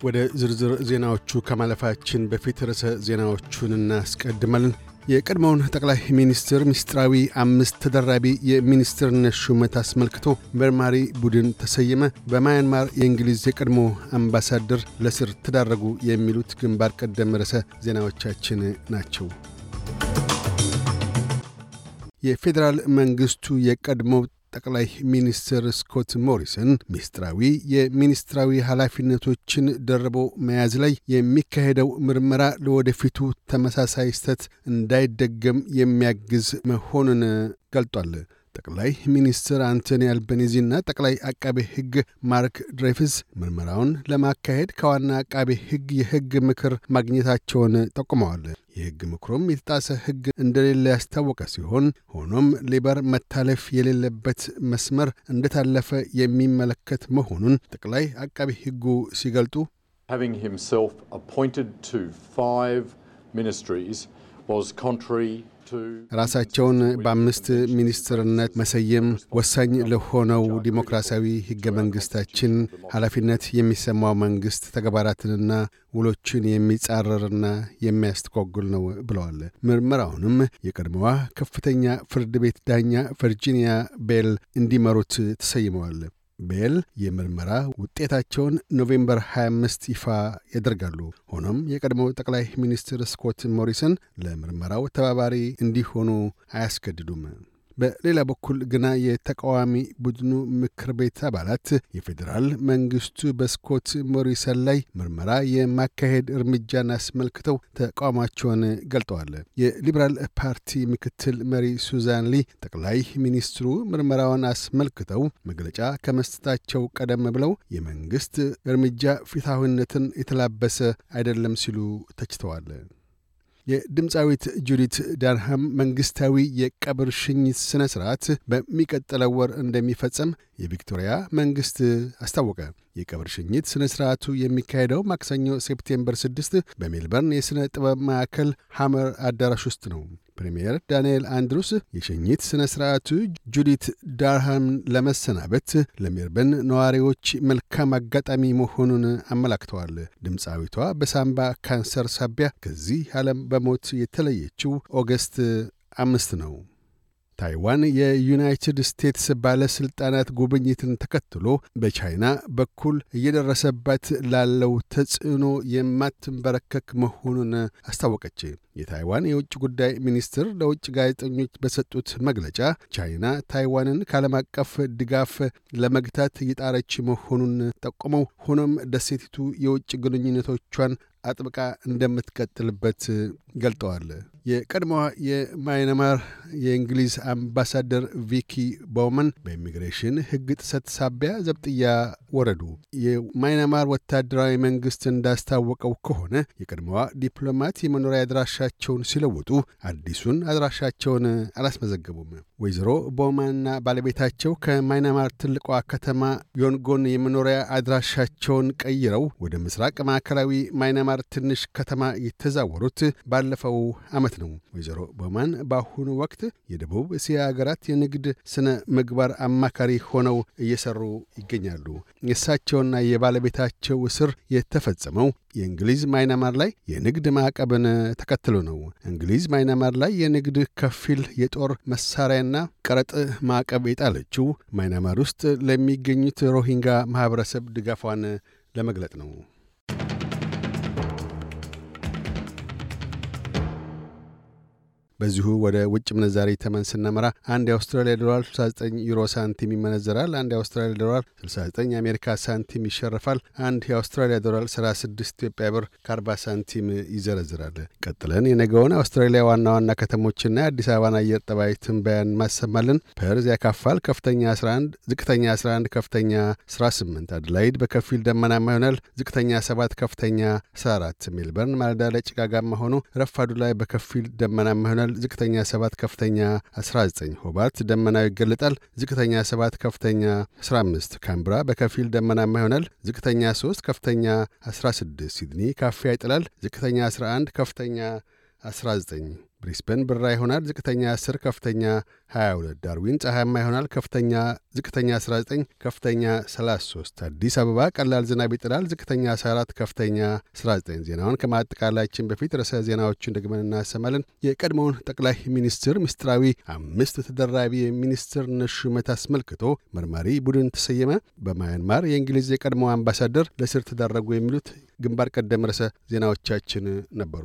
ወደ ዝርዝር ዜናዎቹ ከማለፋችን በፊት ርዕሰ ዜናዎቹን እናስቀድማለን። የቀድሞውን ጠቅላይ ሚኒስትር ምስጢራዊ አምስት ተደራቢ የሚኒስትርነት ሹመት አስመልክቶ መርማሪ ቡድን ተሰየመ። በማያንማር የእንግሊዝ የቀድሞ አምባሳደር ለስር ተዳረጉ። የሚሉት ግንባር ቀደም ርዕሰ ዜናዎቻችን ናቸው። የፌዴራል መንግሥቱ የቀድሞው ጠቅላይ ሚኒስትር ስኮት ሞሪሰን ምስጢራዊ የሚኒስትራዊ ኃላፊነቶችን ደርቦ መያዝ ላይ የሚካሄደው ምርመራ ለወደፊቱ ተመሳሳይ ስተት እንዳይደገም የሚያግዝ መሆኑን ገልጧል። ጠቅላይ ሚኒስትር አንቶኒ አልበኒዚና ጠቅላይ አቃቤ ሕግ ማርክ ድሬፍስ ምርመራውን ለማካሄድ ከዋና አቃቤ ሕግ የሕግ ምክር ማግኘታቸውን ጠቁመዋል። የሕግ ምክሩም የተጣሰ ሕግ እንደሌለ ያስታወቀ ሲሆን ሆኖም ሌበር መታለፍ የሌለበት መስመር እንደታለፈ የሚመለከት መሆኑን ጠቅላይ አቃቤ ሕጉ ሲገልጡ ራሳቸውን በአምስት ሚኒስትርነት መሰየም ወሳኝ ለሆነው ዲሞክራሲያዊ ሕገ መንግሥታችን ኃላፊነት የሚሰማው መንግሥት ተግባራትንና ውሎችን የሚጻረርና የሚያስተጓጉል ነው ብለዋል። ምርመራውንም የቀድሞዋ ከፍተኛ ፍርድ ቤት ዳኛ ቨርጂኒያ ቤል እንዲመሩት ተሰይመዋል። ቤል የምርመራ ውጤታቸውን ኖቬምበር 25 ይፋ ያደርጋሉ። ሆኖም የቀድሞው ጠቅላይ ሚኒስትር ስኮት ሞሪሰን ለምርመራው ተባባሪ እንዲሆኑ አያስገድዱም። በሌላ በኩል ግን የተቃዋሚ ቡድኑ ምክር ቤት አባላት የፌዴራል መንግስቱ በስኮት ሞሪሰን ላይ ምርመራ የማካሄድ እርምጃን አስመልክተው ተቃውሟቸውን ገልጠዋል። የሊበራል ፓርቲ ምክትል መሪ ሱዛን ሊ ጠቅላይ ሚኒስትሩ ምርመራውን አስመልክተው መግለጫ ከመስጠታቸው ቀደም ብለው የመንግስት እርምጃ ፍትሐዊነትን የተላበሰ አይደለም ሲሉ ተችተዋል። የድምፃዊት ጁዲት ዳርሃም መንግሥታዊ የቀብር ሽኝት ሥነ ሥርዓት በሚቀጥለው ወር እንደሚፈጸም የቪክቶሪያ መንግሥት አስታወቀ። የቀብር ሽኝት ሥነ ሥርዓቱ የሚካሄደው ማክሰኞ ሴፕቴምበር 6 በሜልበርን የሥነ ጥበብ ማዕከል ሐመር አዳራሽ ውስጥ ነው። ፕሬምየር ዳንኤል አንድሩስ የሽኝት ሥነ ሥርዓቱ ጁዲት ዳርሃምን ለመሰናበት ለሜልበርን ነዋሪዎች መልካም አጋጣሚ መሆኑን አመላክተዋል። ድምፃዊቷ በሳምባ ካንሰር ሳቢያ ከዚህ ዓለም በሞት የተለየችው ኦገስት አምስት ነው። ታይዋን የዩናይትድ ስቴትስ ባለሥልጣናት ጉብኝትን ተከትሎ በቻይና በኩል እየደረሰባት ላለው ተጽዕኖ የማትንበረከክ መሆኑን አስታወቀች። የታይዋን የውጭ ጉዳይ ሚኒስትር ለውጭ ጋዜጠኞች በሰጡት መግለጫ ቻይና ታይዋንን ከዓለም አቀፍ ድጋፍ ለመግታት እየጣረች መሆኑን ጠቁመው ሆኖም ደሴቲቱ የውጭ ግንኙነቶቿን አጥብቃ እንደምትቀጥልበት ገልጠዋል። የቀድሞዋ የማይናማር የእንግሊዝ አምባሳደር ቪኪ ቦውመን በኢሚግሬሽን ሕግ ጥሰት ሳቢያ ዘብጥያ ወረዱ። የማይናማር ወታደራዊ መንግሥት እንዳስታወቀው ከሆነ የቀድሞዋ ዲፕሎማት የመኖሪያ አድራሻቸውን ሲለውጡ አዲሱን አድራሻቸውን አላስመዘገቡም። ወይዘሮ ቦውመንና ባለቤታቸው ከማይናማር ትልቋ ከተማ ዮንጎን የመኖሪያ አድራሻቸውን ቀይረው ወደ ምስራቅ ማዕከላዊ ማይናማር ትንሽ ከተማ የተዛወሩት ባለፈው ዓመት ነው። ወይዘሮ ቦማን በአሁኑ ወቅት የደቡብ እስያ ሀገራት የንግድ ስነ ምግባር አማካሪ ሆነው እየሰሩ ይገኛሉ። የእሳቸውና የባለቤታቸው እስር የተፈጸመው የእንግሊዝ ማይናማር ላይ የንግድ ማዕቀብን ተከትሎ ነው። እንግሊዝ ማይናማር ላይ የንግድ ከፊል የጦር መሳሪያና ቀረጥ ማዕቀብ የጣለችው ማይናማር ውስጥ ለሚገኙት ሮሂንጋ ማኅበረሰብ ድጋፏን ለመግለጥ ነው። በዚሁ ወደ ውጭ ምንዛሪ ተመን ስናመራ አንድ የአውስትራሊያ ዶላር 69 ዩሮ ሳንቲም ይመነዘራል። አንድ የአውስትራሊያ ዶላር 69 የአሜሪካ ሳንቲም ይሸርፋል። አንድ የአውስትራሊያ ዶላር 36 ኢትዮጵያ ብር ከ40 ሳንቲም ይዘረዝራል። ቀጥለን የነገውን አውስትራሊያ ዋና ዋና ከተሞችና የአዲስ አበባን አየር ጠባይ ትንበያን ማሰማለን። ፐርዝ ያካፋል። ከፍተኛ 11፣ ዝቅተኛ 11፣ ከፍተኛ 18። አድላይድ በከፊል ደመናማ ይሆናል። ዝቅተኛ 7፣ ከፍተኛ 14። ሜልበርን ማለዳ ላይ ጭጋጋማ ሆኖ ረፋዱ ላይ በከፊል ደመናማ ይሆናል። ዝቅተኛ 7 ከፍተኛ 19። ሆባርት ደመናው ይገለጣል። ዝቅተኛ 7 ከፍተኛ 15። ካንብራ በከፊል ደመናማ ይሆናል። ዝቅተኛ 3 ከፍተኛ 16። ሲድኒ ካፊያ ይጥላል። ዝቅተኛ 11 ከፍተኛ 19። ብሪስበን ብራ ይሆናል። ዝቅተኛ 10፣ ከፍተኛ 22። ዳርዊን ፀሐያማ ይሆናል። ከፍተኛ ዝቅተኛ 19፣ ከፍተኛ 33። አዲስ አበባ ቀላል ዝናብ ይጥላል። ዝቅተኛ 14፣ ከፍተኛ 19። ዜናውን ከማጠቃላችን በፊት ርዕሰ ዜናዎችን ደግመን እናሰማለን። የቀድሞውን ጠቅላይ ሚኒስትር ምስጢራዊ አምስት ተደራቢ የሚኒስትርነት ሹመት አስመልክቶ መርማሪ ቡድን ተሰየመ። በማያንማር የእንግሊዝ የቀድሞ አምባሳደር ለእስር ተዳረጉ። የሚሉት ግንባር ቀደም ርዕሰ ዜናዎቻችን ነበሩ።